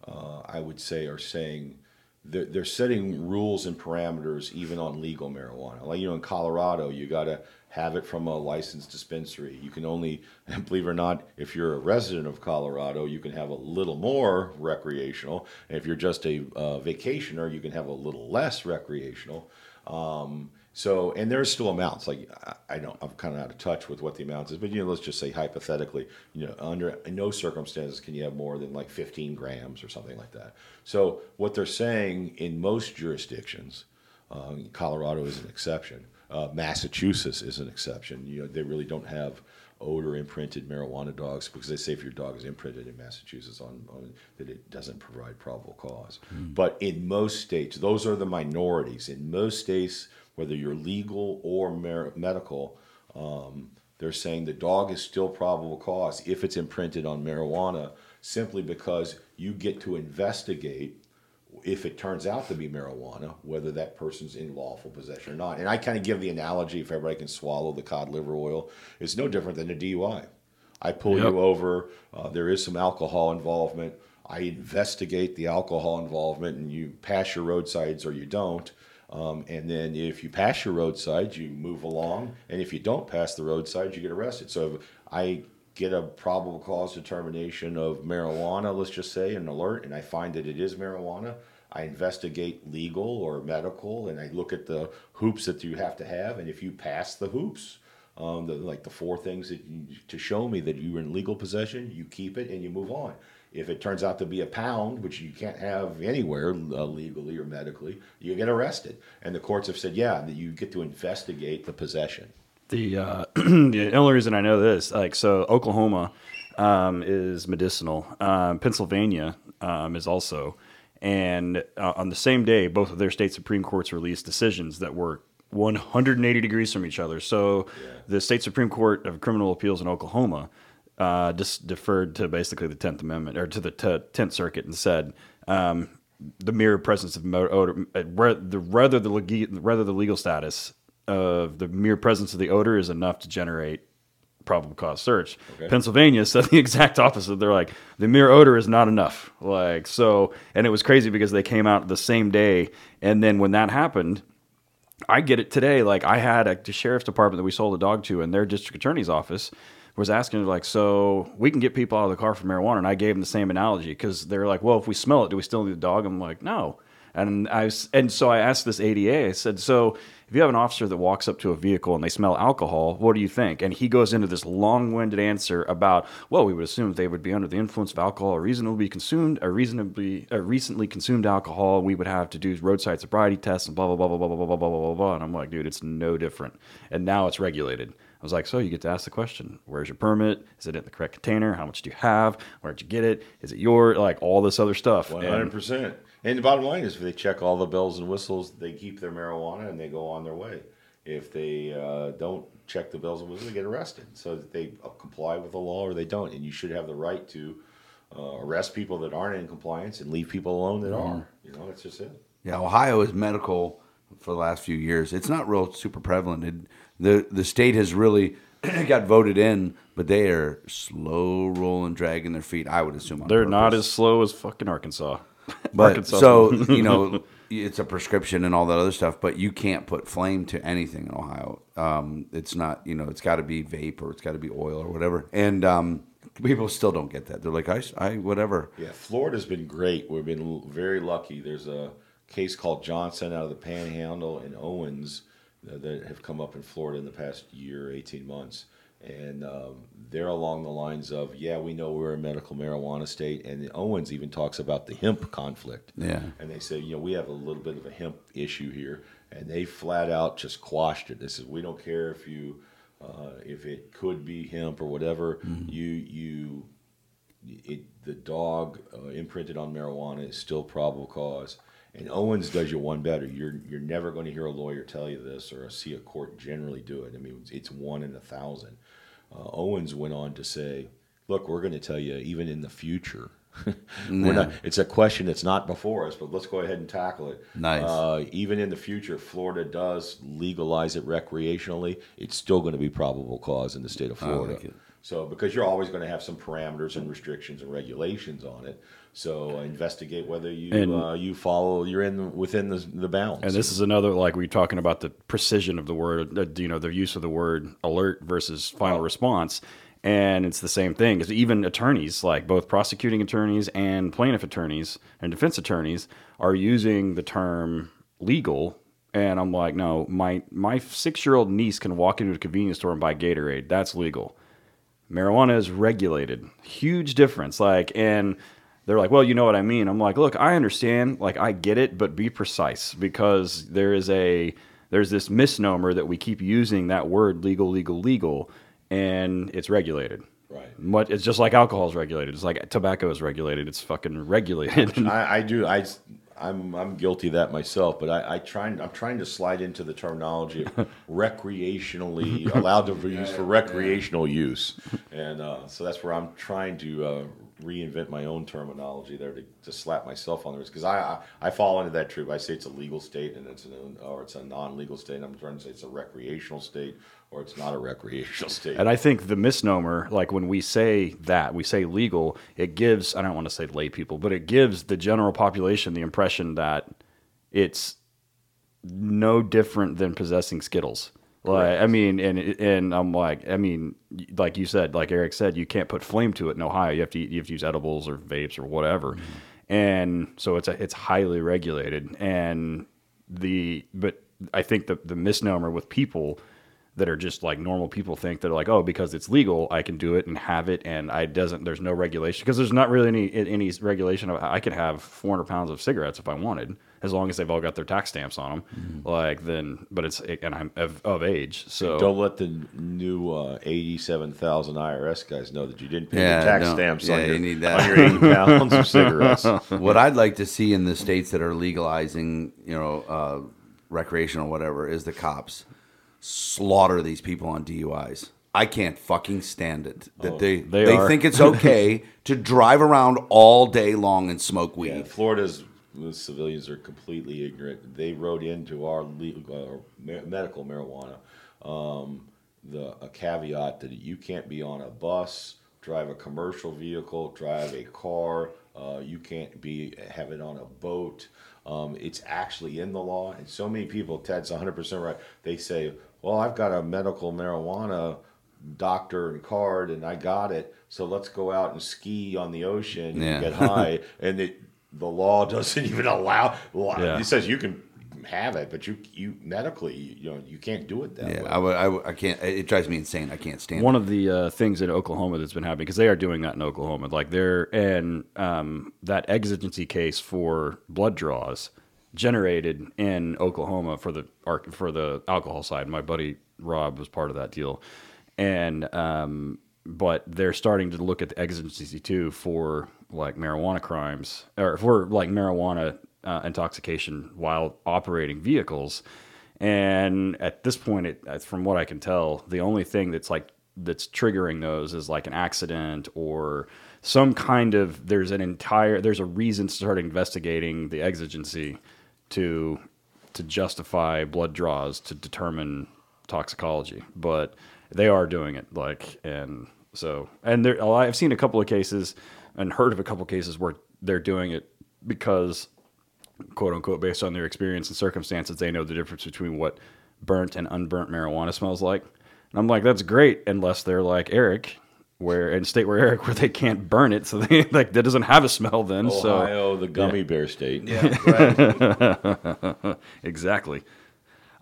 uh, I would say, are saying they're, they're setting rules and parameters even on legal marijuana. Like, you know, in Colorado, you got to have it from a licensed dispensary. You can only, believe it or not, if you're a resident of Colorado, you can have a little more recreational. And if you're just a uh, vacationer, you can have a little less recreational. Um, so, and there's still amounts. Like I, I don't, I'm kind of out of touch with what the amounts is, but you know, let's just say hypothetically, you know, under no circumstances can you have more than like 15 grams or something like that. So, what they're saying in most jurisdictions, um, Colorado is an exception. Uh, Massachusetts is an exception. You know, they really don't have odor imprinted marijuana dogs because they say if your dog is imprinted in Massachusetts on, on that it doesn't provide probable cause. But in most states, those are the minorities. In most states, whether you're legal or mer- medical, um, they're saying the dog is still probable cause if it's imprinted on marijuana, simply because you get to investigate if it turns out to be marijuana, whether that person's in lawful possession or not. And I kind of give the analogy, if everybody can swallow the cod liver oil, it's no different than a DUI. I pull Yep. you over, uh, there is some alcohol involvement. I investigate the alcohol involvement, and you pass your roadsides or you don't. Um, and then if you pass your roadsides, you move along. And if you don't pass the roadsides, you get arrested. So I get a probable cause determination of marijuana, let's just say, an alert, and I find that it is marijuana, I investigate legal or medical, and I look at the hoops that you have to have. And if you pass the hoops, um, the, like the four things that you, to show me that you were in legal possession, you keep it and you move on. If it turns out to be a pound, which you can't have anywhere uh, legally or medically, you get arrested. And the courts have said, yeah, that you get to investigate the possession. The uh, the only reason I know this, like, so Oklahoma um, is medicinal. Um, Pennsylvania um, is also, and uh, on the same day, both of their state supreme courts released decisions that were 180 degrees from each other. So, the state supreme court of criminal appeals in Oklahoma uh, just deferred to basically the Tenth Amendment or to the Tenth Circuit and said. Um, the mere presence of mo- odor, uh, re- the rather the legi- rather the legal status of the mere presence of the odor is enough to generate probable cause search. Pennsylvania said the exact opposite. They're like the mere odor is not enough. Like so, and it was crazy because they came out the same day, and then when that happened. I get it today. Like I had a sheriff's department that we sold a dog to, and their district attorney's office was asking like, so we can get people out of the car for marijuana, and I gave them the same analogy because they're like, well, if we smell it, do we still need the dog? I'm like, no. And I was, and so I asked this ADA. I said, so if you have an officer that walks up to a vehicle and they smell alcohol, what do you think? And he goes into this long-winded answer about, well, we would assume they would be under the influence of alcohol or reasonably consumed, or reasonably, uh, recently consumed alcohol. We would have to do roadside sobriety tests and blah blah blah blah blah blah blah blah blah blah. And I'm like, dude, it's no different. And now it's regulated. I was like, so you get to ask the question: Where's your permit? Is it in the correct container? How much do you have? Where'd you get it? Is it your like all this other stuff? Hundred percent. And the bottom line is, if they check all the bells and whistles, they keep their marijuana and they go on their way. If they uh, don't check the bells and whistles, they get arrested. So they uh, comply with the law or they don't. And you should have the right to uh, arrest people that aren't in compliance and leave people alone that are. You know, that's just it. Yeah, Ohio is medical for the last few years. It's not real super prevalent. It, the the state has really got voted in, but they are slow rolling, dragging their feet. I would assume on They're not as slow as fucking Arkansas. But Arkansas. so you know, it's a prescription and all that other stuff. But you can't put flame to anything in Ohio. Um, it's not you know, it's got to be vape or it's got to be oil or whatever. And um, people still don't get that. They're like, I, I whatever. Yeah, Florida's been great. We've been very lucky. There's a case called Johnson out of the Panhandle and Owens uh, that have come up in Florida in the past year, 18 months. And um, they're along the lines of, yeah, we know we're a medical marijuana state. And Owens even talks about the hemp conflict. Yeah. And they say, you know, we have a little bit of a hemp issue here. And they flat out just quashed it. They said, we don't care if you, uh, if it could be hemp or whatever, you, you, it, the dog uh, imprinted on marijuana is still probable cause. And Owens does you one better. You're you're never going to hear a lawyer tell you this or see a court generally do it. I mean, it's one in a thousand. Uh, Owens went on to say, "Look, we're going to tell you even in the future." we're not, it's a question that's not before us, but let's go ahead and tackle it. Nice. Uh, even in the future, Florida does legalize it recreationally, it's still going to be probable cause in the state of Florida. like. So, because you're always going to have some parameters and restrictions and regulations on it. So, investigate whether you And- uh, you follow you're in within the, the bounds. And this is another like we are talking about the precision of the word, you know, the use of the word alert versus final response, and it's the same thing. Because even attorneys, like both prosecuting attorneys and plaintiff attorneys and defense attorneys, are using the term legal. And I'm like, no, my my six year old niece can walk into a convenience store and buy Gatorade. That's legal marijuana is regulated. Huge difference. Like, and they're like, well, you know what I mean. I'm like, look, I understand. Like, I get it, but be precise because there is a there's this misnomer that we keep using that word legal, legal, legal, and it's regulated. Right. What it's just like alcohol is regulated. It's like tobacco is regulated. It's fucking regulated. I, I do. I, I'm I'm guilty of that myself, but I, I try. I'm trying to slide into the terminology of recreationally allowed to be used for recreational use, and uh, so that's where I'm trying to uh, reinvent my own terminology there to, to slap myself on the wrist because I, I I fall into that troop. I say it's a legal state and it's an or it's a non-legal state. I'm trying to say it's a recreational state or it's not a recreational state. And I think the misnomer, like when we say that, we say legal, it gives, I don't want to say lay people, but it gives the general population the impression that it's no different than possessing Skittles. Like, I mean, and and I'm like, I mean, like you said, like Eric said, you can't put flame to it in Ohio. You have to you have to use edibles or vapes or whatever, mm-hmm. and so it's a, it's highly regulated. And the but I think the the misnomer with people that are just like normal people think they're like, oh, because it's legal, I can do it and have it, and I doesn't. There's no regulation because there's not really any any regulation. Of, I could have 400 pounds of cigarettes if I wanted, as long as they've all got their tax stamps on them. Like then, but it's and I'm of, of age, so Don't let the new uh, eighty-seven thousand IRS guys know that you didn't pay Yeah, your tax don't- stamps yeah, on, you your, need that. on your eighty pounds of cigarettes. what I'd like to see in the states that are legalizing, you know, uh, recreational whatever, is the cops slaughter these people on DUIs. I can't fucking stand it that they they they, think it's okay to drive around all day long and smoke weed. Yeah, Florida's the civilians are completely ignorant. They wrote into our legal, uh, medical marijuana um, the a caveat that you can't be on a bus, drive a commercial vehicle, drive a car. Uh, you can't be have it on a boat. Um, it's actually in the law, and so many people. Ted's 100 percent right. They say, "Well, I've got a medical marijuana." doctor and card and I got it. So let's go out and ski on the ocean Yeah. and get high. and it, the law doesn't even allow. Well, Yeah. It says you can have it, but you you medically you know you can't do it that Yeah, way. I would, I, would- I can't. It drives me insane. I can't stand. one it. of the uh, things in Oklahoma that's been happening because they are doing that in Oklahoma, like they're and um, that exigency case for blood draws generated in Oklahoma for the for the alcohol side. My buddy Rob was part of that deal, and um, but they're starting to look at the exigency too for like marijuana crimes or for like marijuana uh, intoxication while operating vehicles. And at this point, it, from what I can tell, the only thing that's like that's triggering those is like an accident or some kind of there's an entire there's a reason to start investigating the exigency to to justify blood draws to determine toxicology, but they are doing it like and so and there I've seen a couple of cases and heard of a couple of cases where they're doing it because quote unquote based on their experience and circumstances they know the difference between what burnt and unburnt marijuana smells like. And i'm like that's great unless they're like eric where in state where eric where they can't burn it so they like that doesn't have a smell then so Ohio, the gummy bear state. Yeah, exactly.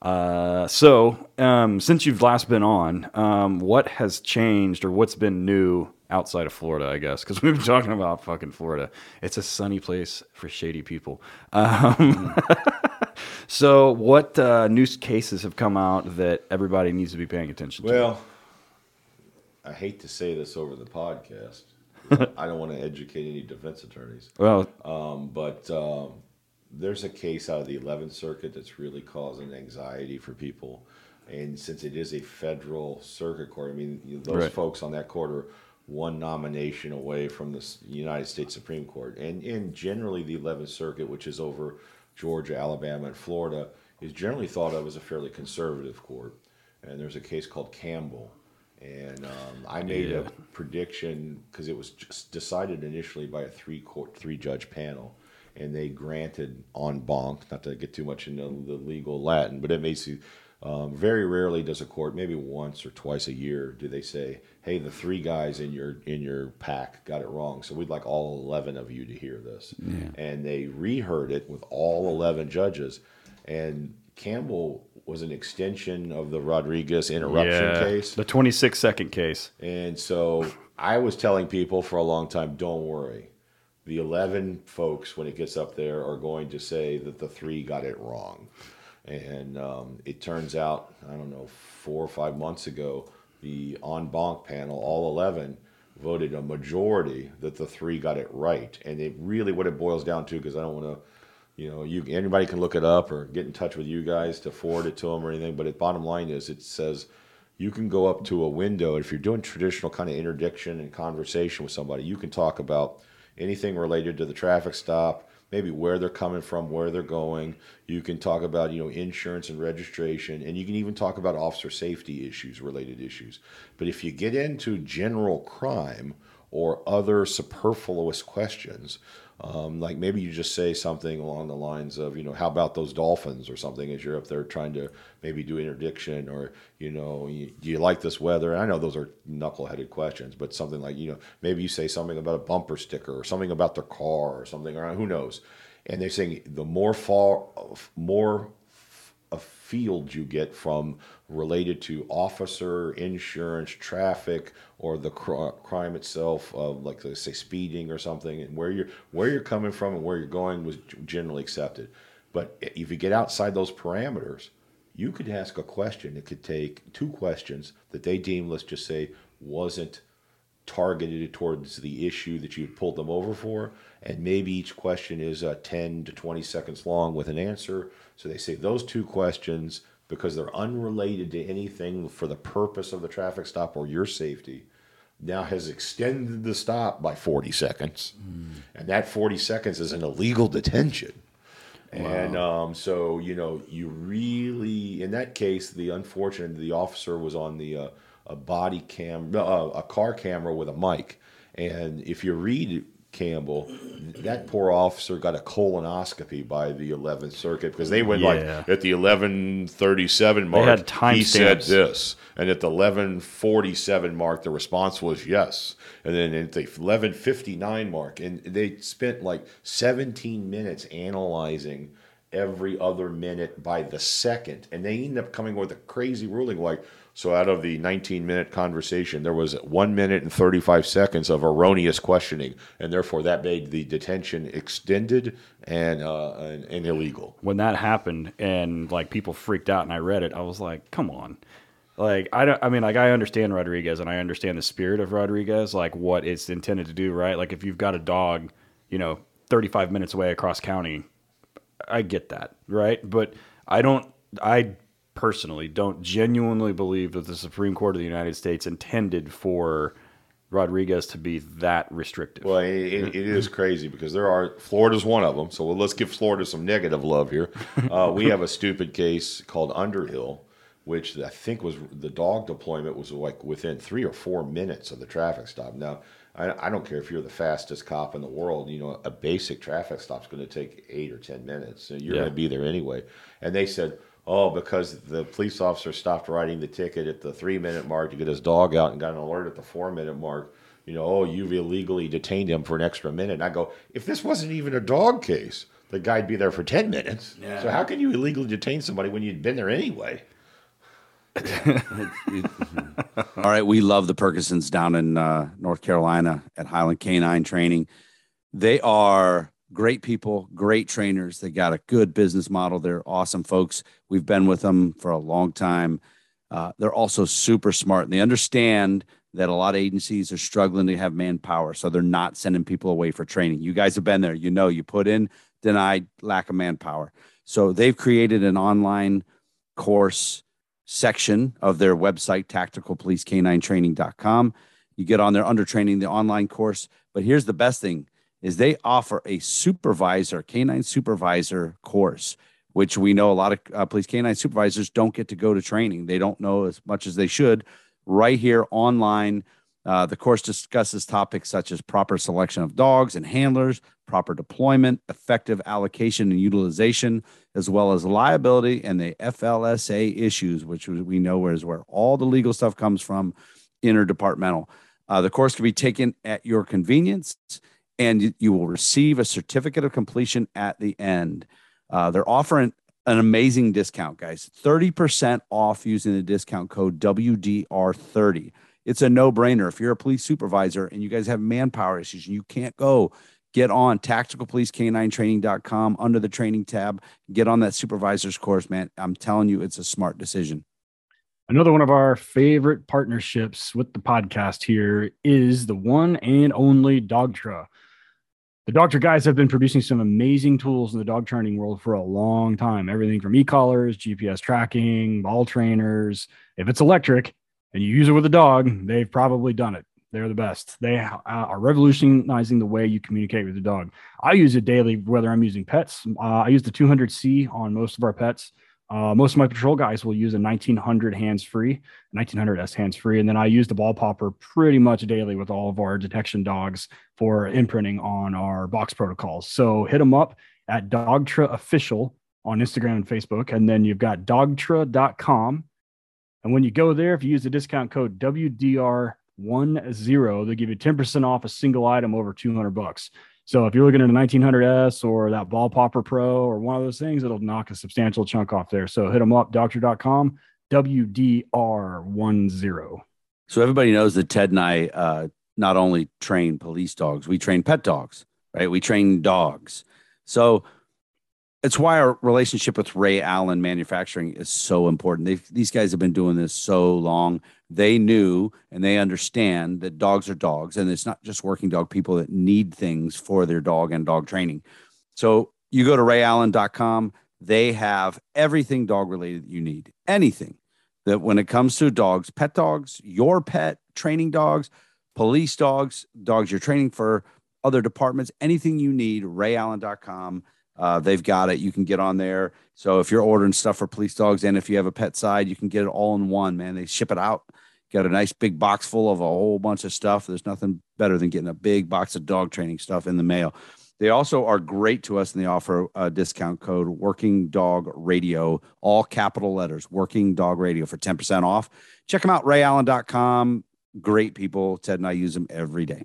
Uh, so, um, since you've last been on, um, what has changed or what's been new outside of Florida? I guess because we've been talking about fucking Florida. It's a sunny place for shady people. Um, so, what uh, new cases have come out that everybody needs to be paying attention to? Well, I hate to say this over the podcast. I don't want to educate any defense attorneys. well, Um, but um, there's a case out of the 11th Circuit that's really causing anxiety for people. And since it is a federal circuit court, I mean, you know, those Right. folks on that court are one nomination away from the United States Supreme Court. And, and generally, the 11th Circuit, which is over Georgia, Alabama, and Florida, is generally thought of as a fairly conservative court. And there's a case called Campbell. And um, I made Yeah. a prediction because it was just decided initially by a three court, three judge panel, and they granted en banc. Not to get too much into the legal Latin, but it makes you. Um, very rarely does a court, maybe once or twice a year, do they say, "Hey, the three guys in your in your pack got it wrong, so we'd like all eleven of you to hear this." And they reheard it with all eleven judges, and Campbell was an extension of the Rodriguez interruption case. The 26 second case. And so I was telling people for a long time, don't worry. The 11 folks, when it gets up there, are going to say that the three got it wrong. And um, it turns out, I don't know, four or five months ago, the en banc panel, all 11, voted a majority that the three got it right. And it really, what it boils down to, because I don't want to you know, you anybody can look it up or get in touch with you guys to forward it to them or anything. But the bottom line is, it says you can go up to a window. If you're doing traditional kind of interdiction and conversation with somebody, you can talk about anything related to the traffic stop, maybe where they're coming from, where they're going. You can talk about you know insurance and registration, and you can even talk about officer safety issues, related issues. But if you get into general crime or other superfluous questions, um, like maybe you just say something along the lines of, you know, how about those dolphins or something as you're up there trying to maybe do interdiction or, you know, you, do you like this weather? And I know those are knuckleheaded questions, but something like, you know, maybe you say something about a bumper sticker or something about their car or something, or who knows. And they're saying the more far, more a field you get from related to officer, insurance, traffic, or the cr- crime itself, of like let's say speeding or something, and where you're where you're coming from and where you're going was generally accepted. But if you get outside those parameters, you could ask a question. It could take two questions that they deem, let's just say, wasn't targeted towards the issue that you pulled them over for. And maybe each question is uh, 10 to 20 seconds long with an answer. So they say those two questions, because they're unrelated to anything for the purpose of the traffic stop or your safety, now has extended the stop by 40 seconds. And that 40 seconds is an illegal detention. And um, so, you know, you really, in that case, the unfortunate, the officer was on the uh, a body cam, uh, a car camera with a mic. And if you read Campbell, that poor officer got a colonoscopy by the 11th Circuit because they went Yeah. like at the 11:37 mark. had time he said this, and at the 11:47 mark, the response was yes. And then at the 11:59 mark, and they spent like 17 minutes analyzing every other minute by the second, and they ended up coming with a crazy ruling like. So out of the 19 minute conversation, there was one minute and 35 seconds of erroneous questioning, and therefore that made the detention extended and uh, and, and illegal. when that happened and like people freaked out and I read it, I was like, come on. Like I don't I mean like I understand Rodriguez and I understand the spirit of Rodriguez, like what it's intended to do, right? Like if you've got a dog, you know, 35 minutes away across county, I get that, right? But I don't I personally don't genuinely believe that the Supreme Court of the United States intended for Rodriguez to be that restrictive. Well, it, it, it is crazy because there are Florida's one of them. So let's give Florida some negative love here. Uh, we have a stupid case called Underhill, which I think was the dog deployment was like within three or four minutes of the traffic stop. Now, I, I don't care if you're the fastest cop in the world. You know, a basic traffic stop's going to take eight or ten minutes. So you're Yeah. going to be there anyway. And they said. Oh, because the police officer stopped writing the ticket at the three minute mark to get his dog out and got an alert at the four minute mark you know, oh, you've illegally detained him for an extra minute. And I go, if this wasn't even a dog case, the guy'd be there for 10 minutes. So how can you illegally detain somebody when you'd been there anyway? All right, we love the Purgasons down in uh, North Carolina at Highland Canine Training. They are great people, great trainers. They got a good business model. They're awesome folks. We've been with them for a long time. Uh, they're also super smart and they understand that a lot of agencies are struggling to have manpower. So they're not sending people away for training. You guys have been there. You know, you put in denied lack of manpower. So they've created an online course section of their website, tacticalpoliceK9training.com. You get on there under training, the online course. But here's the best thing is they offer a supervisor, canine supervisor course, which we know a lot of uh, police canine supervisors don't get to go to training. They don't know as much as they should. Right here online, uh, the course discusses topics such as proper selection of dogs and handlers, proper deployment, effective allocation and utilization, as well as liability and the FLSA issues, which we know is where all the legal stuff comes from, interdepartmental. Uh, the course can be taken at your convenience, and you will receive a certificate of completion at the end. Uh, they're offering an amazing discount, guys 30% off using the discount code WDR30 it's a no brainer. If you're a police supervisor and you guys have manpower issues and you can't go, get on tacticalpoliceK9training.com under the training tab. Get on that supervisor's course, man. I'm telling you, it's a smart decision. Another one of our favorite partnerships with the podcast here is the one and only Dogtra. The Dogtra guys have been producing some amazing tools in the dog training world for a long time. Everything from e-collars, GPS tracking, ball trainers. If it's electric, and you use it with a dog, they've probably done it. They're the best. They are revolutionizing the way you communicate with the dog. I use it daily, whether I'm using pets. Uh, I use the 200C on most of our pets. Uh, most of my patrol guys will use a 1900 hands free, 1900S hands free. And then I use the ball popper pretty much daily with all of our detection dogs for imprinting on our box protocols. So hit them up at Dogtra Official on Instagram and Facebook. And then you've got dogtra.com and when you go there, if you use the discount code WDR10, they'll give you 10% off a single item over 200 bucks. So if you're looking at a 1900S or that Ball Popper Pro or one of those things, it'll knock a substantial chunk off there. So hit them up, dogtra.com, WDR10. So everybody knows that Ted and I uh, not only train police dogs, we train pet dogs, right? We train dogs. So it's why our relationship with Ray Allen Manufacturing is so important. They've, these guys have been doing this so long. They knew and they understand that dogs are dogs, and it's not just working dog people that need things for their dog and dog training. So you go to rayallen.com, they have everything dog related that you need, anything that when it comes to dogs, pet dogs, your pet, training dogs, police dogs, dogs you're training for other departments, anything you need, rayallen.com uh, they've got it. You can get on there. So if you're ordering stuff for police dogs and if you have a pet side, you can get it all in one, man. They ship it out. Got a nice big box full of a whole bunch of stuff. There's nothing better than getting a big box of dog training stuff in the mail. They also are great to us and they offer a discount code Working Dog Radio, all capital letters, Working Dog Radio for 10% off. Check them out, rayallen.com. Great people. Ted and I use them every day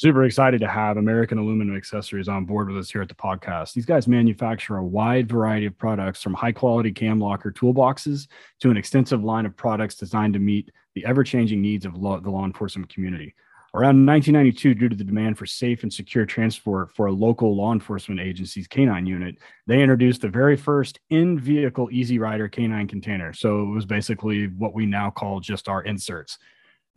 super excited to have American Aluminum Accessories on board with us here at the podcast. These guys manufacture a wide variety of products from high quality cam locker toolboxes to an extensive line of products designed to meet the ever changing needs of law, the law enforcement community. Around 1992, due to the demand for safe and secure transport for a local law enforcement agency's canine unit, they introduced the very first in vehicle Easy Rider canine container. So it was basically what we now call just our inserts.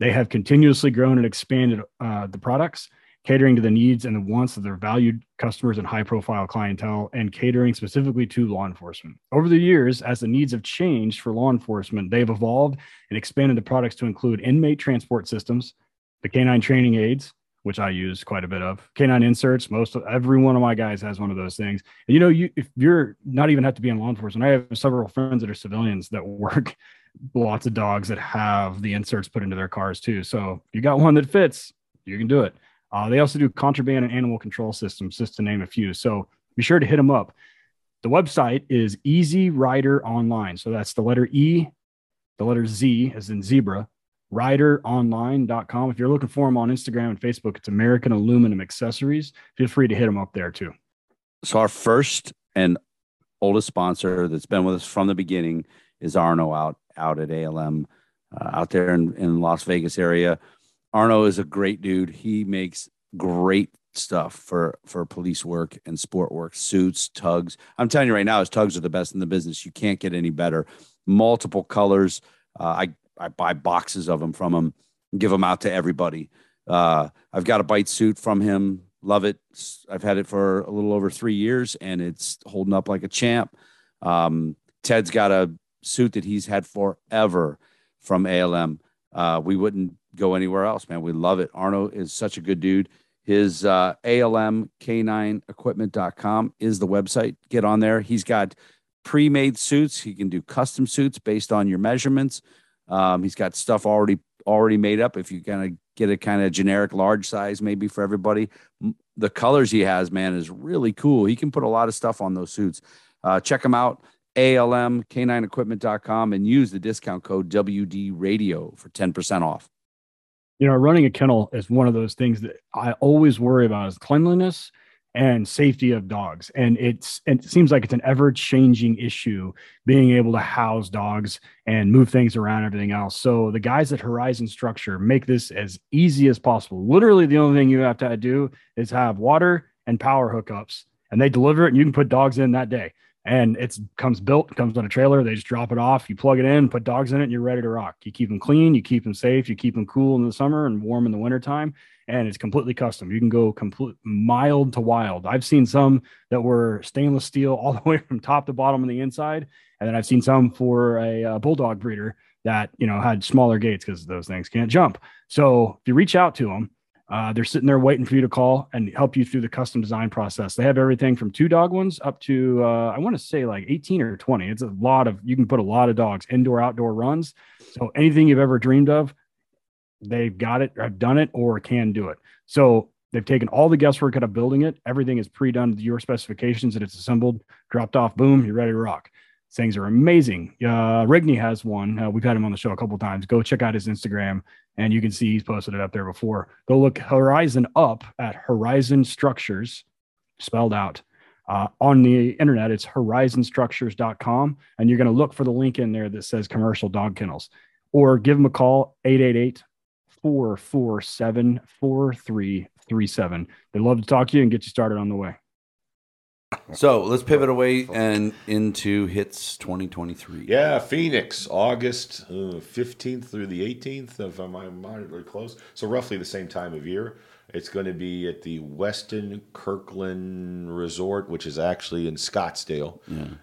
They have continuously grown and expanded uh, the products, catering to the needs and the wants of their valued customers and high profile clientele, and catering specifically to law enforcement. Over the years, as the needs have changed for law enforcement, they've evolved and expanded the products to include inmate transport systems, the canine training aids, which I use quite a bit of. Canine inserts, most of every one of my guys has one of those things. And you know, you if you're not even have to be in law enforcement, I have several friends that are civilians that work lots of dogs that have the inserts put into their cars too. So you got one that fits, you can do it. Uh, they also do contraband and animal control systems, just to name a few. So be sure to hit them up. The website is Easy Rider Online. So that's the letter E, the letter Z, as in zebra, rideronline.com. If you're looking for them on Instagram and Facebook, it's American Aluminum Accessories. Feel free to hit them up there too. So, our first and oldest sponsor that's been with us from the beginning is Arno out out at ALM uh, out there in, in Las Vegas area. Arno is a great dude. He makes great stuff for for police work and sport work, suits, tugs. I'm telling you right now, his tugs are the best in the business. You can't get any better. Multiple colors. Uh, I I buy boxes of them from him, give them out to everybody. Uh, I've got a bite suit from him Love it. i've had it for a little over three years, and it's holding up like a champ. Um, Ted's got a suit that he's had forever from ALM. Uh, we wouldn't go anywhere else, man. We love it. Arno is such a good dude. His uh, ALMK9equipment.com is the website. Get on there. He's got pre-made suits. He can do custom suits based on your measurements. Um, he's got stuff already already made up. If you kind of get a kind of generic large size, maybe for everybody, the colors he has, man, is really cool. He can put a lot of stuff on those suits. Uh, check him out, ALMK9equipment.com, and use the discount code WD Radio for ten percent off. you know, running a kennel is one of those things that I always worry about is cleanliness and safety of dogs. And it's it seems like it's an ever changing issue being able to house dogs and move things around, everything else. So the guys at Horizon Structure make this as easy as possible. Literally, the only thing you have to do is have water and power hookups, and they deliver it, and you can put dogs in that day. And it's comes built, comes on a trailer. They just drop it off. You plug it in, put dogs in it, and you're ready to rock. You keep them clean, you keep them safe, you keep them cool in the summer and warm in the wintertime. And it's completely custom. You can go complete mild to wild. I've seen some that were stainless steel all the way from top to bottom on the inside, and then I've seen some for a uh, bulldog breeder that you know had smaller gates because those things can't jump. So if you reach out to them, uh, they're sitting there waiting for you to call and help you through the custom design process. They have everything from two dog ones up to uh, I want to say like 18 or 20. It's a lot of you can put a lot of dogs indoor outdoor runs. So anything you've ever dreamed of, they've got it, have done it, or can do it. So they've taken all the guesswork out of building it. Everything is pre-done to your specifications, and it's assembled, dropped off, boom, you're ready to rock. Things are amazing. Uh, Rigney has one. Uh, we've had him on the show a couple times. Go check out his Instagram, and you can see he's posted it up there before. Go look Horizon up at Horizon Structures, spelled out. Uh, on the internet, it's horizonstructures.com, and you're going to look for the link in there that says commercial dog kennels, or give them a call 888 447 4337. They'd love to talk to you and get you started on the way. So let's pivot away and into hits 2023. Yeah, Phoenix, August uh, fifteenth through the eighteenth, if I'm moderately close. So roughly the same time of year. It's going to be at the Westin Kierland Resort, which is actually in Scottsdale.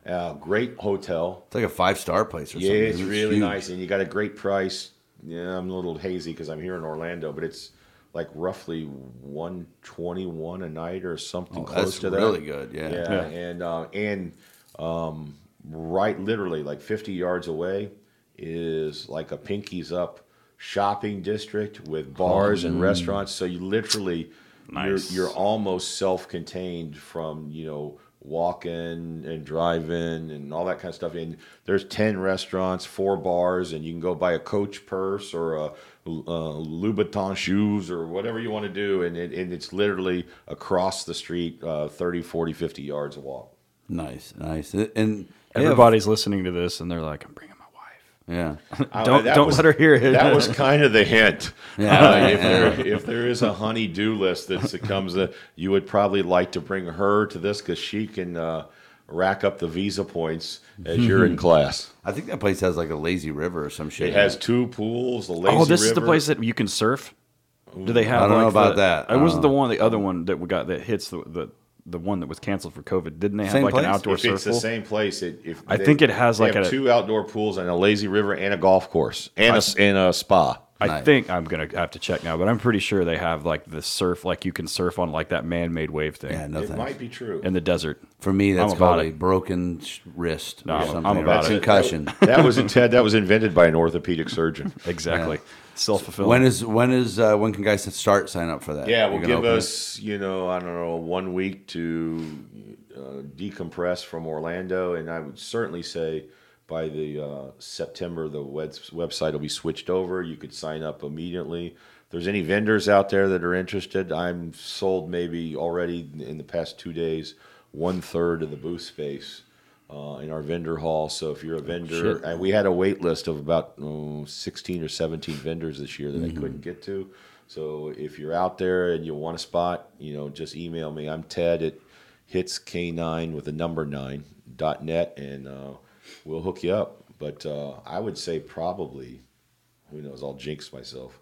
Uh, great hotel. It's like a five star place or Yeah, something. it's isn't really huge. nice, and you got a great price. Yeah, I'm a little hazy because I'm here in Orlando, but it's like roughly 121 a night or something Oh, close that's to that. really good. Yeah. Yeah, Yeah. and uh, and um, right, literally like 50 yards away is like a Pinkies Up shopping district with bars and restaurants. So you literally Nice. you're you're almost self-contained from you know walking and driving and all that kind of stuff. And there's 10 restaurants, four bars, and you can go buy a Coach purse or a Louboutin shoes or whatever you want to do. And, it, and it's literally across the street, uh, 30, 40, 50 yards of walk. Nice, nice. And they have- Everybody's listening to this and they're like, I'm bringing my wife. yeah. Uh, Don't- that don't was- let her hear it. That was kind of the hint. Yeah. Uh, if, there, if there is a honey-do list that comes, uh, you would probably like to bring her to this because she can uh, rack up the visa points as you're in class. I think that place has like a lazy river or some shit. It has two pools, the lazy river. oh, this is the place that you can surf. Do they have? I don't know about the- that. It wasn't Uh, the one, the other one that we got that hits the the, the one that was canceled for COVID. Didn't they have Same like place? an outdoor If surf it's the same place, it, if I they- think it has they like have a- two outdoor pools and a lazy river and a golf course and a, and a spa. I Nice. think I'm gonna have to check now, but I'm pretty sure they have like the surf, like you can surf on like that man-made wave thing Yeah, no it thanks. might be true. in the desert. For me, that's I'm about called a it. broken wrist No, or I'm something. about or it. a concussion. that was Ted. That was invented by an orthopedic surgeon. Exactly, self-fulfilling. when is when is uh, when can guys start sign up for that? Yeah, You're will give open it? us, you know, I don't know, one week to uh, decompress from Orlando, and I would certainly say by the uh, September the web- website will be switched over. You could sign up immediately. If there's any vendors out there that are interested, I'm sold maybe already in the past two days one third of the booth space. Uh, in our vendor hall, so if you're a vendor, Shit. and we had a wait list of about oh, 16 or 17 vendors this year that I couldn't get to. So if you're out there and you want a spot, you know, just email me. I'm Ted at hitsk9 with a number nine dot net, and uh, we'll hook you up. But uh, I would say probably, who knows? I'll jinx myself.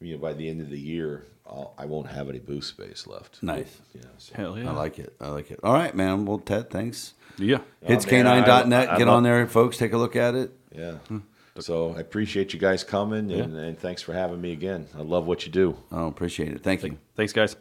You know, by the end of the year, I'll, I won't have any booth space left. Nice. Yeah. so- Hell yeah. I like it. I like it. All right, man. Well, Ted, thanks. yeah. man, Hitsk9.net. I- I Get love- on there, folks. Take a look at it. Yeah. So I appreciate you guys coming and, and thanks for having me again. I love what you do. Oh, appreciate it. Thank you. Thanks, guys.